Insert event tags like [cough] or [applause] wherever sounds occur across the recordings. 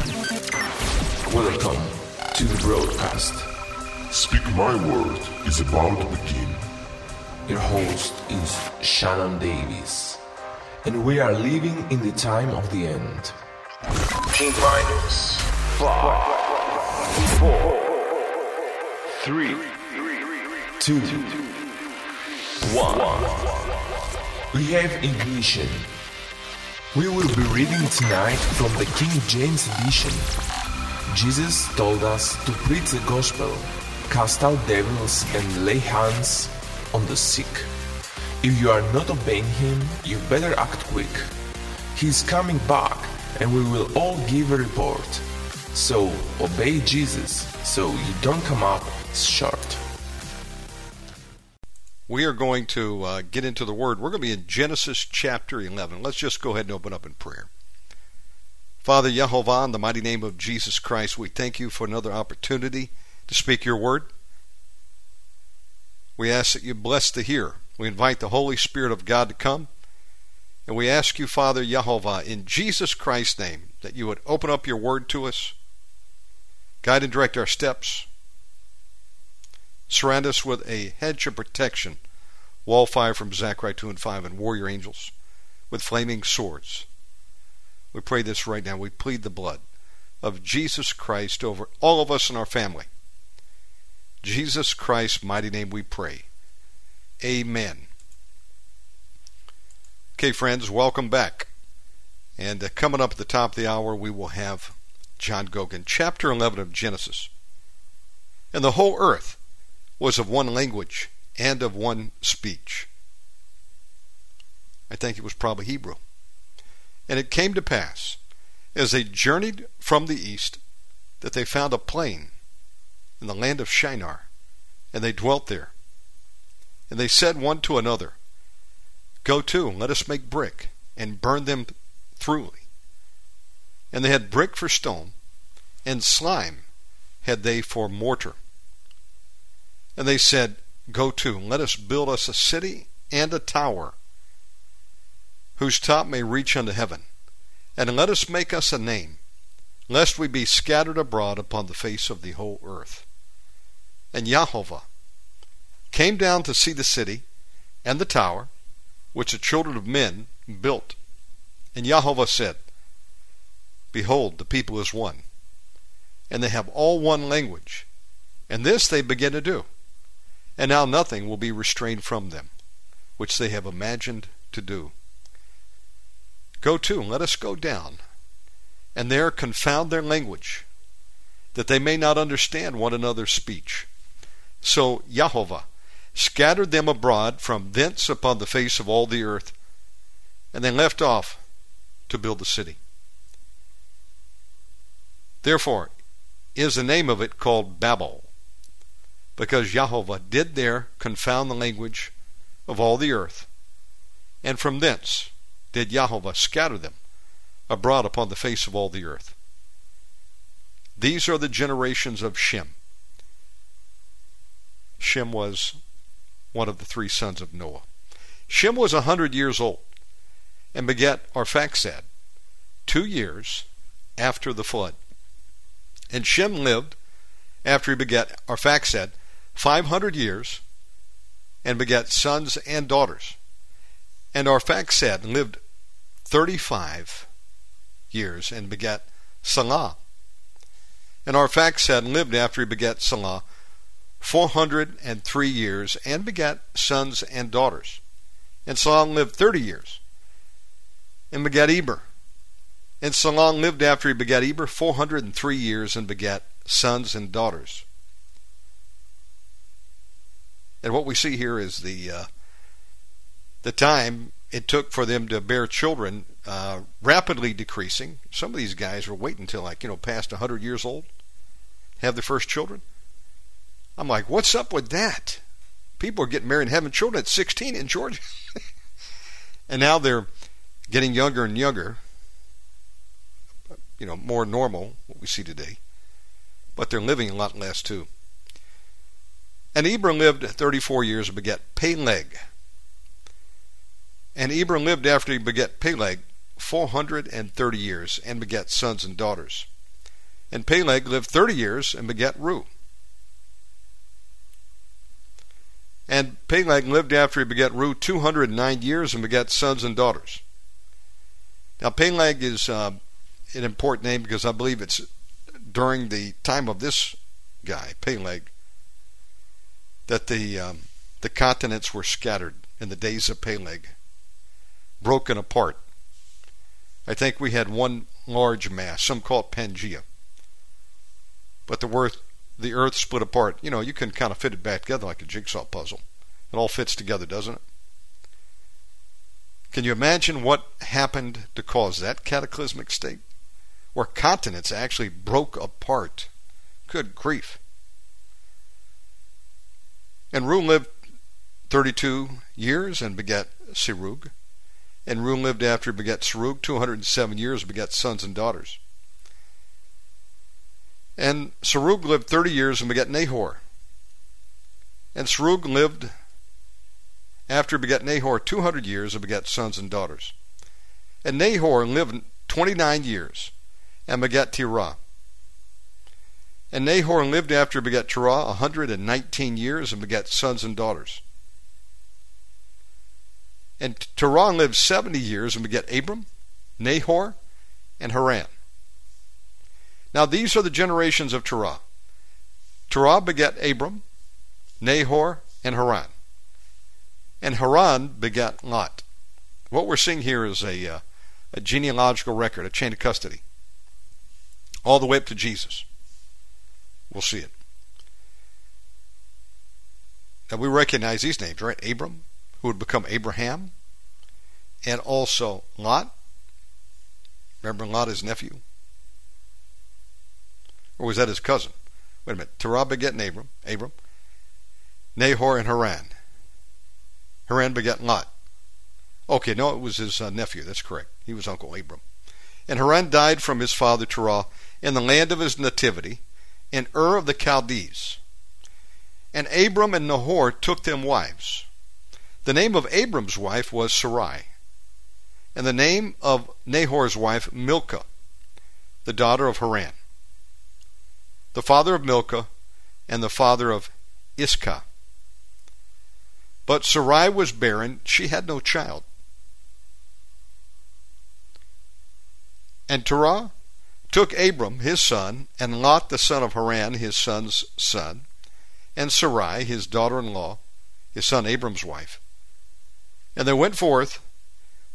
Welcome to the broadcast. Speak My Word is about to begin. Your host is Shannon Davis, and we are living in the time of the end. King Minus. Five, four, three, Two, one. We have ignition. We will be reading tonight from the King James Edition. Jesus told us to preach the gospel, cast out devils, and lay hands on the sick. If you are not obeying him, you better act quick. He is coming back, and we will all give a report. So obey Jesus so you don't come up short. We are going to uh, get into the Word. We're going to be in Genesis chapter 11. Let's just go ahead and open up in prayer. Father Yehovah, in the mighty name of Jesus Christ, we thank you for another opportunity to speak your Word. We ask that you bless the hearer. We invite the Holy Spirit of God to come. And we ask you, Father Yehovah, in Jesus Christ's name, that you would open up your Word to us, guide and direct our steps, Surround us with a hedge of protection, wall fire from Zechariah 2 and 5, and warrior angels with flaming swords. We pray this right now. We plead the blood of Jesus Christ over all of us and our family. Jesus Christ's mighty name we pray. Amen. Okay, friends, welcome back. And uh, coming up at the top of the hour, we will have John Gogan, chapter 11 of Genesis. And the whole earth was of one language and of one speech. I think it was probably Hebrew. And it came to pass, as they journeyed from the east, that they found a plain in the land of Shinar, and they dwelt there. And they said one to another, Go to, let us make brick, and burn them thoroughly. And they had brick for stone, and slime had they for mortar. And they said, Go to, let us build us a city and a tower, whose top may reach unto heaven, and let us make us a name, lest we be scattered abroad upon the face of the whole earth. And Yahovah came down to see the city and the tower, which the children of men built. And Yahovah said, Behold, the people is one, and they have all one language, and this they begin to do. And now nothing will be restrained from them, which they have imagined to do. Go to, let us go down, and there confound their language, that they may not understand one another's speech. So Yahovah scattered them abroad from thence upon the face of all the earth, and they left off to build the city. Therefore is the name of it called Babel because Jehovah did there confound the language of all the earth, and from thence did Jehovah scatter them abroad upon the face of all the earth. These are the generations of Shem. Shem was one of the three sons of Noah. Shem was a hundred years old and begat Arphaxad two years after the flood. And Shem lived after he begat Arphaxad 500 years and begat sons and daughters. And Arphaxad lived 35 years and begat Salah. And Arphaxad lived after he begat Salah 403 years and begat sons and daughters. And Salah lived 30 years and begat Eber. And Salah lived after he begat Eber 403 years and begat sons and daughters. And what we see here is the uh, the time it took for them to bear children uh, rapidly decreasing. Some of these guys were waiting until like you know past 100 years old, have their first children. I'm like, what's up with that? People are getting married and having children at 16 in Georgia, [laughs] and now they're getting younger and younger. You know, more normal what we see today, but they're living a lot less too. And Eber lived 34 years and begat Peleg. And Eber lived after he begat Peleg 430 years and begat sons and daughters. And Peleg lived 30 years and begat Reu. And Peleg lived after he begat Reu 209 years and begat sons and daughters. Now, Peleg is uh, an important name because I believe it's during the time of this guy, Peleg, that the um, the continents were scattered in the days of Peleg, broken apart. I think we had one large mass, some call it Pangea. But the earth, the earth split apart. You know, you can kind of fit it back together like a jigsaw puzzle. It all fits together, doesn't it? Can you imagine what happened to cause that cataclysmic state? Where continents actually broke apart. Good grief. And Reu lived 32 years and begat Serug. And Reu lived after he begat Serug 207 years and begat sons and daughters. And Serug lived 30 years and begat Nahor. And Serug lived after he begat Nahor 200 years and begat sons and daughters. And Nahor lived 29 years and begat Terah. And Nahor lived after begat Terah a 119 years and begat sons and daughters. And Terah lived 70 years and begat Abram, Nahor, and Haran. Now these are the generations of Terah. Terah begat Abram, Nahor, and Haran. And Haran begat Lot. What we're seeing here is a, uh, a genealogical record, a chain of custody, all the way up to Jesus. We'll see it. Now we recognize these names, right? Abram, who would become Abraham, and also Lot. Remember Lot, his nephew? Or was that his cousin? Wait a minute. Terah begat Abram, Abram, Nahor, and Haran. Haran begat Lot. Okay, no, it was his uh, nephew. That's correct. He was Uncle Abram. And Haran died from his father Terah in the land of his nativity, in Ur of the Chaldees. And Abram and Nahor took them wives. The name of Abram's wife was Sarai, and the name of Nahor's wife Milcah, the daughter of Haran, the father of Milcah, and the father of Iscah. But Sarai was barren, she had no child. And Terah took Abram his son, and Lot the son of Haran his son's son, and Sarai his daughter in law, his son Abram's wife. And they went forth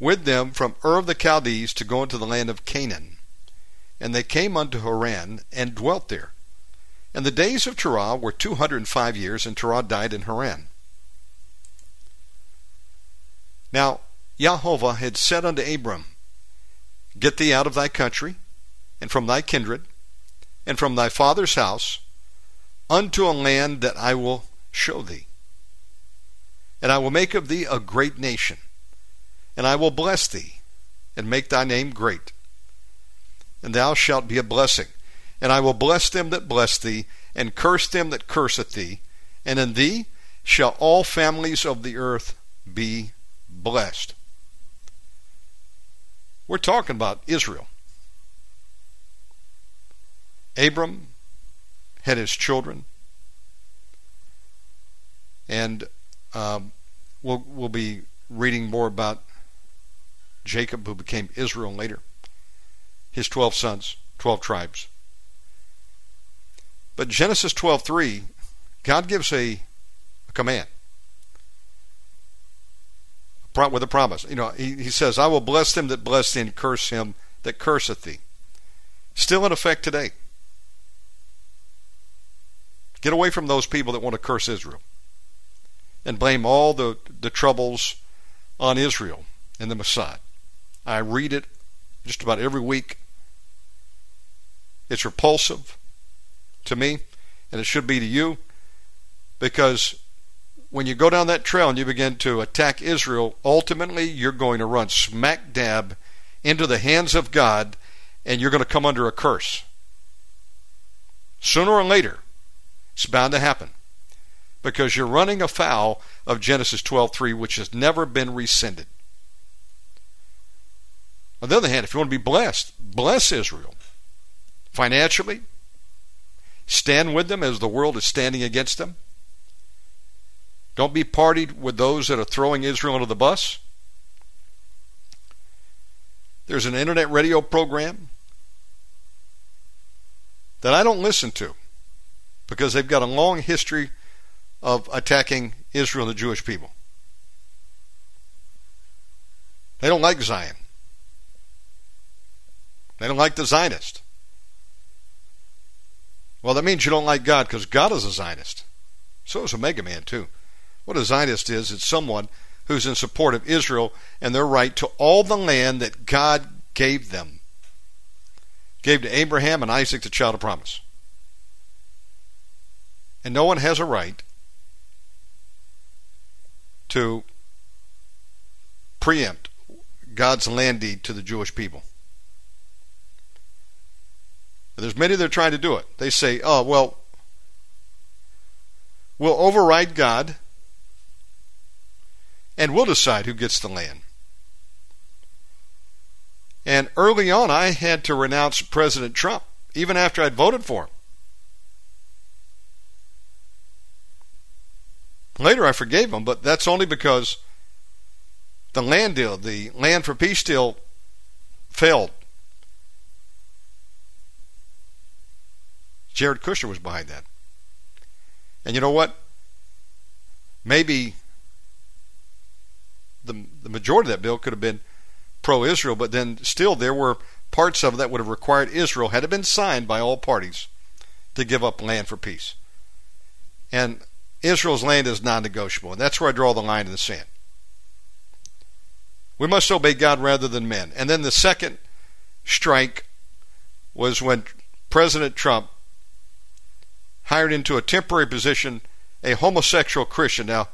with them from Ur of the Chaldees to go into the land of Canaan. And they came unto Haran and dwelt there. And the days of Terah were two hundred and five years, and Terah died in Haran. Now Jehovah had said unto Abram, Get thee out of thy country, and from thy kindred, and from thy father's house, unto a land that I will show thee. And I will make of thee a great nation, and I will bless thee, and make thy name great. And thou shalt be a blessing. And I will bless them that bless thee, and curse them that curseth thee. And in thee shall all families of the earth be blessed. We're talking about Israel. Abram had his children, and um, we'll, we'll be reading more about Jacob, who became Israel later, his 12 sons, 12 tribes. But Genesis 12:3, God gives a, a command with a promise. You know, he, he says, I will bless them that bless thee and curse him that curseth thee. Still in effect today. Get away from those people that want to curse Israel and blame all the, the troubles on Israel and the Mossad. I read it just about every week. It's repulsive to me, and it should be to you, because when you go down that trail and you begin to attack Israel, ultimately you're going to run smack dab into the hands of God, and you're going to come under a curse. Sooner or later, it's bound to happen because you're running afoul of Genesis 12:3 which has never been rescinded. On the other hand, if you want to be blessed, bless Israel. financially, stand with them as the world is standing against them. Don't be partied with those that are throwing Israel under the bus. There's an internet radio program that I don't listen to because they've got a long history of attacking Israel and the Jewish people. They don't like Zion. They don't like the Zionist. Well, that means you don't like God because God is a Zionist. So is Omega Man, too. What a Zionist is, it's someone who's in support of Israel and their right to all the land that God gave them. Gave to Abraham and Isaac, the child of promise. And no one has a right to preempt God's land deed to the Jewish people. There's many that are trying to do it. They say, oh, well, we'll override God and we'll decide who gets the land. And early on, I had to renounce President Trump, even after I'd voted for him. Later, I forgave him, but that's only because the land deal, the land for peace deal, failed. Jared Kushner was behind that. And you know what? Maybe the the majority of that bill could have been pro-Israel, but then still there were parts of it that would have required Israel, had it been signed by all parties, to give up land for peace. And Israel's land is non-negotiable, and that's where I draw the line in the sand. We must obey God rather than men. And then the second strike was when President Trump hired into a temporary position a homosexual Christian. Now,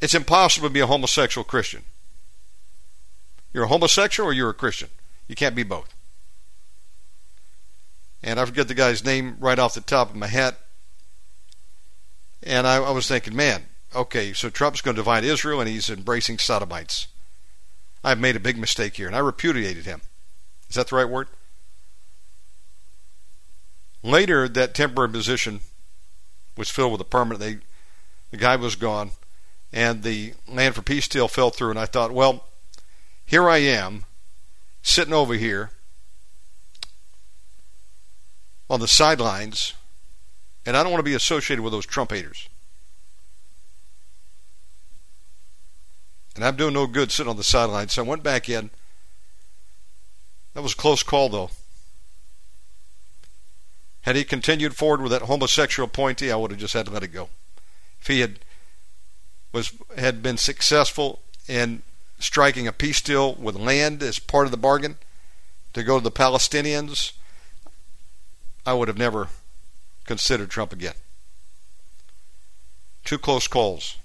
it's impossible to be a homosexual Christian. You're a homosexual or you're a Christian. You can't be both. And I forget the guy's name right off the top of my head. And I, I was thinking, man, okay, so Trump's going to divide Israel and he's embracing sodomites. I've made a big mistake here, and I repudiated him. Is that the right word? Later, that temporary position was filled with a permanent. They, the guy was gone and the Land for Peace deal fell through. And I thought, well, here I am, sitting over here on the sidelines, and I don't want to be associated with those Trump haters. And I'm doing no good sitting on the sidelines, so I went back in. That was a close call, though. Had he continued forward with that homosexual appointee, I would have just had to let it go. If he had was had been successful in striking a peace deal with land as part of the bargain to go to the Palestinians, I would have never considered Trump again. Two close calls.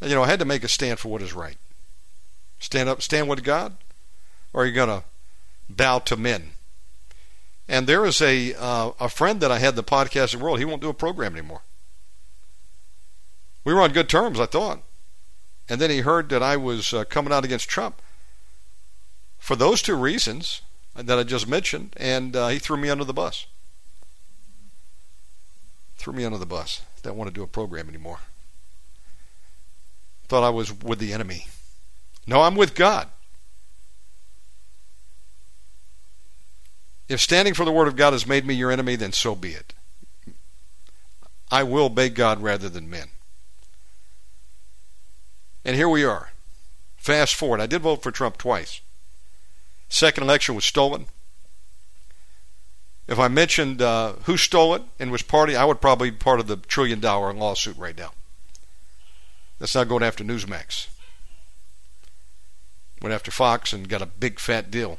You know, I had to make a stand for what is right. Stand up, stand with God, or are you going to bow to men? And there is a uh, a friend that I had in the podcasting world. He won't do a program anymore. We were on good terms, I thought. And then he heard that I was uh, coming out against Trump for those two reasons that I just mentioned, and uh, he threw me under the bus. Threw me under the bus. Don't want to do a program anymore. Thought I was with the enemy. No, I'm with God. If standing for the Word of God has made me your enemy, then so be it. I will obey God rather than men. And here we are. Fast forward. I did vote for Trump twice. Second election was stolen. If I mentioned uh, who stole it and which party, I would probably be part of the trillion dollar lawsuit right now. That's not going after Newsmax. Went after Fox and got a big fat deal.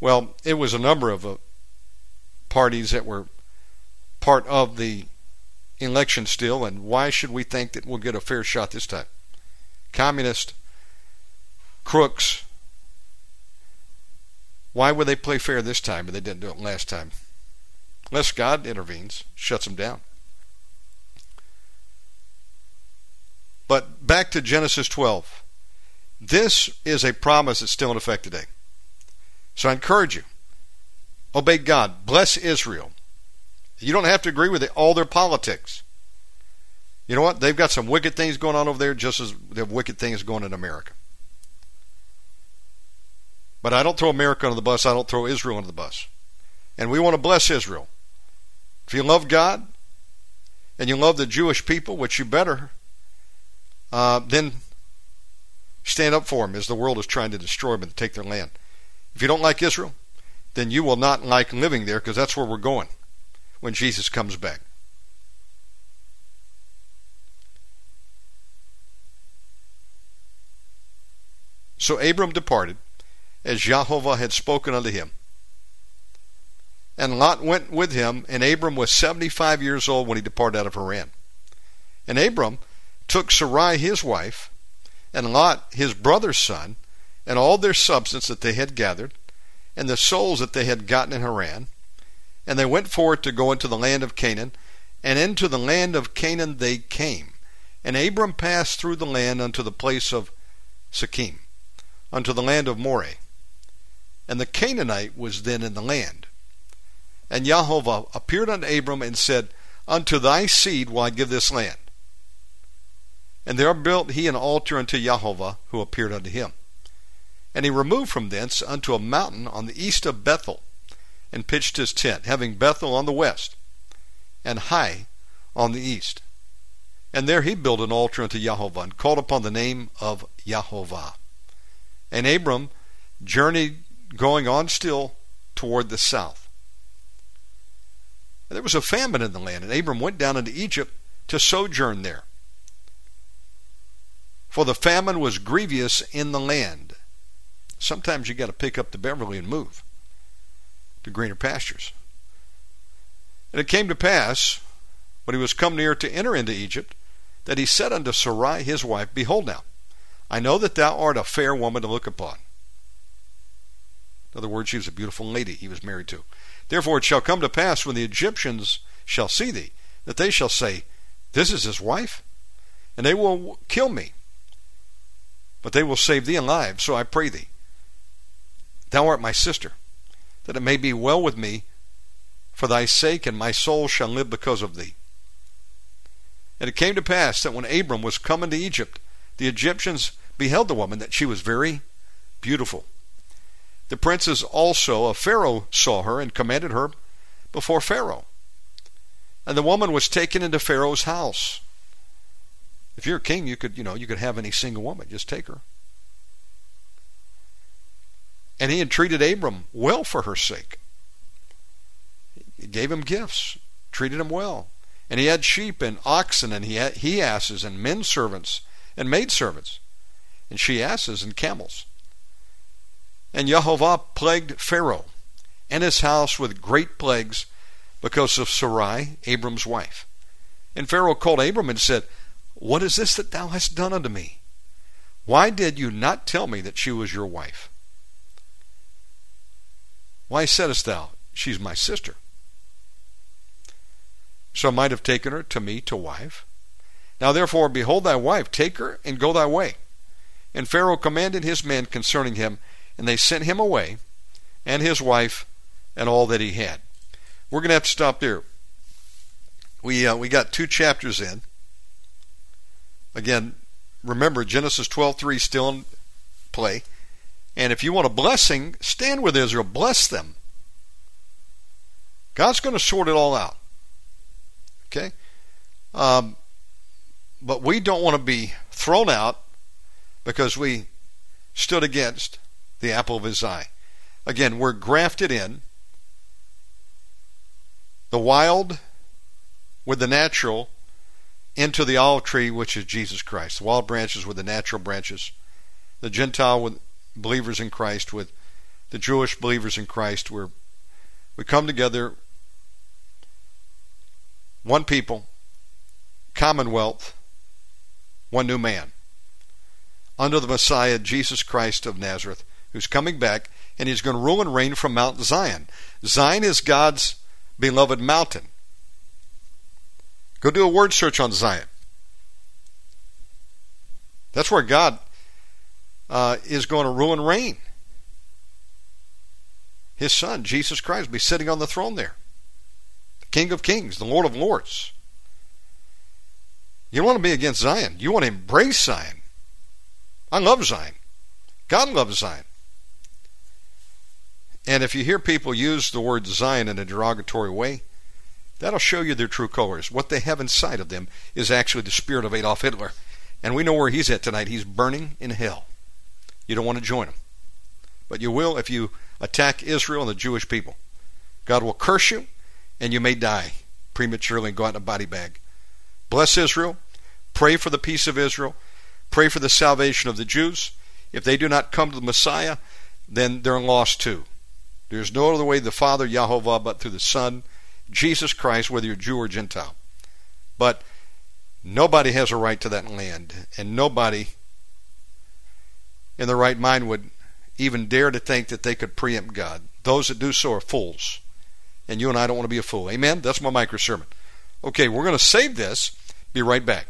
Well, it was a number of uh, parties that were part of the election still, and why should we think that we'll get a fair shot this time? communist crooks. Why would they play fair this time but they didn't do it last time? Unless God intervenes, shuts them down. But back to Genesis 12. This is a promise that's still in effect today. So I encourage you Obey God. Bless Israel. You don't have to agree with all their politics. You know what? They've got some wicked things going on over there just as they have wicked things going in America. But I don't throw America under the bus. I don't throw Israel under the bus. And we want to bless Israel. If you love God and you love the Jewish people, which you better, uh, then stand up for them as the world is trying to destroy them and take their land. If you don't like Israel, then you will not like living there because that's where we're going when Jesus comes back. So Abram departed, as Jehovah had spoken unto him. And Lot went with him, and Abram was seventy five years old when he departed out of Haran. And Abram took Sarai his wife, and Lot his brother's son, and all their substance that they had gathered, and the souls that they had gotten in Haran, and they went forth to go into the land of Canaan, and into the land of Canaan they came. And Abram passed through the land unto the place of Shechem, unto the land of Moreh. And the Canaanite was then in the land. And Jehovah appeared unto Abram and said, Unto thy seed will I give this land. And there built he an altar unto Jehovah, who appeared unto him. And he removed from thence unto a mountain on the east of Bethel, and pitched his tent, having Bethel on the west, and Hai on the east. And there he built an altar unto Jehovah, and called upon the name of Jehovah. And Abram journeyed going on still toward the south. There was a famine in the land, and Abram went down into Egypt to sojourn there. For the famine was grievous in the land. Sometimes you got to pick up the Beverly and move to greener pastures. And it came to pass, when he was come near to enter into Egypt, that he said unto Sarai his wife, Behold now, I know that thou art a fair woman to look upon. In other words, she was a beautiful lady he was married to. Therefore it shall come to pass when the Egyptians shall see thee, that they shall say, This is his wife, and they will kill me. But they will save thee alive, so I pray thee. Thou art my sister, that it may be well with me for thy sake, and my soul shall live because of thee. And it came to pass that when Abram was come into Egypt, the Egyptians beheld the woman that she was very beautiful. The princes also of Pharaoh saw her and commanded her before Pharaoh. And the woman was taken into Pharaoh's house. If you're a king, you could, you know, you could have any single woman, just take her. And he entreated Abram well for her sake. He gave him gifts, treated him well. And he had sheep and oxen, and he had he asses and men servants and maid servants, and she asses and camels. And Jehovah plagued Pharaoh and his house with great plagues because of Sarai, Abram's wife. And Pharaoh called Abram and said, What is this that thou hast done unto me? Why did you not tell me that she was your wife? Why saidst thou, She's my sister? So I might have taken her to me to wife. Now therefore, behold thy wife, take her and go thy way. And Pharaoh commanded his men concerning him, and they sent him away, and his wife, and all that he had. We're going to have to stop there. We uh, we got two chapters in. Again, remember Genesis 12:3 still in play. And if you want a blessing, stand with Israel, bless them. God's going to sort it all out. Okay? Um, but we don't want to be thrown out because we stood against the apple of his eye. Again, we're grafted in. The wild with the natural into the olive tree, which is Jesus Christ. The wild branches with the natural branches. The Gentile with believers in Christ with the Jewish believers in Christ. Where we come together, one people, commonwealth, one new man, under the Messiah, Jesus Christ of Nazareth who's coming back, and he's going to rule and reign from Mount Zion. Zion is God's beloved mountain. Go do a word search on Zion. That's where God uh, is going to rule and reign. his son, Jesus Christ, will be sitting on the throne there. The King of Kings, the Lord of Lords. You don't want to be against Zion. You want to embrace Zion. I love Zion. God loves Zion. And if you hear people use the word Zion in a derogatory way, that'll show you their true colors. What they have inside of them is actually the spirit of Adolf Hitler. And we know where he's at tonight. He's burning in hell. You don't want to join him. But you will if you attack Israel and the Jewish people. God will curse you, and you may die prematurely and go out in a body bag. Bless Israel. Pray for the peace of Israel. Pray for the salvation of the Jews. If they do not come to the Messiah, then they're lost too. There's no other way to the Father, Yahovah, but through the Son, Jesus Christ, whether you're Jew or Gentile. But nobody has a right to that land, and nobody in their right mind would even dare to think that they could preempt God. Those that do so are fools. And you and I don't want to be a fool. Amen? That's my micro sermon. Okay, we're going to save this. Be right back.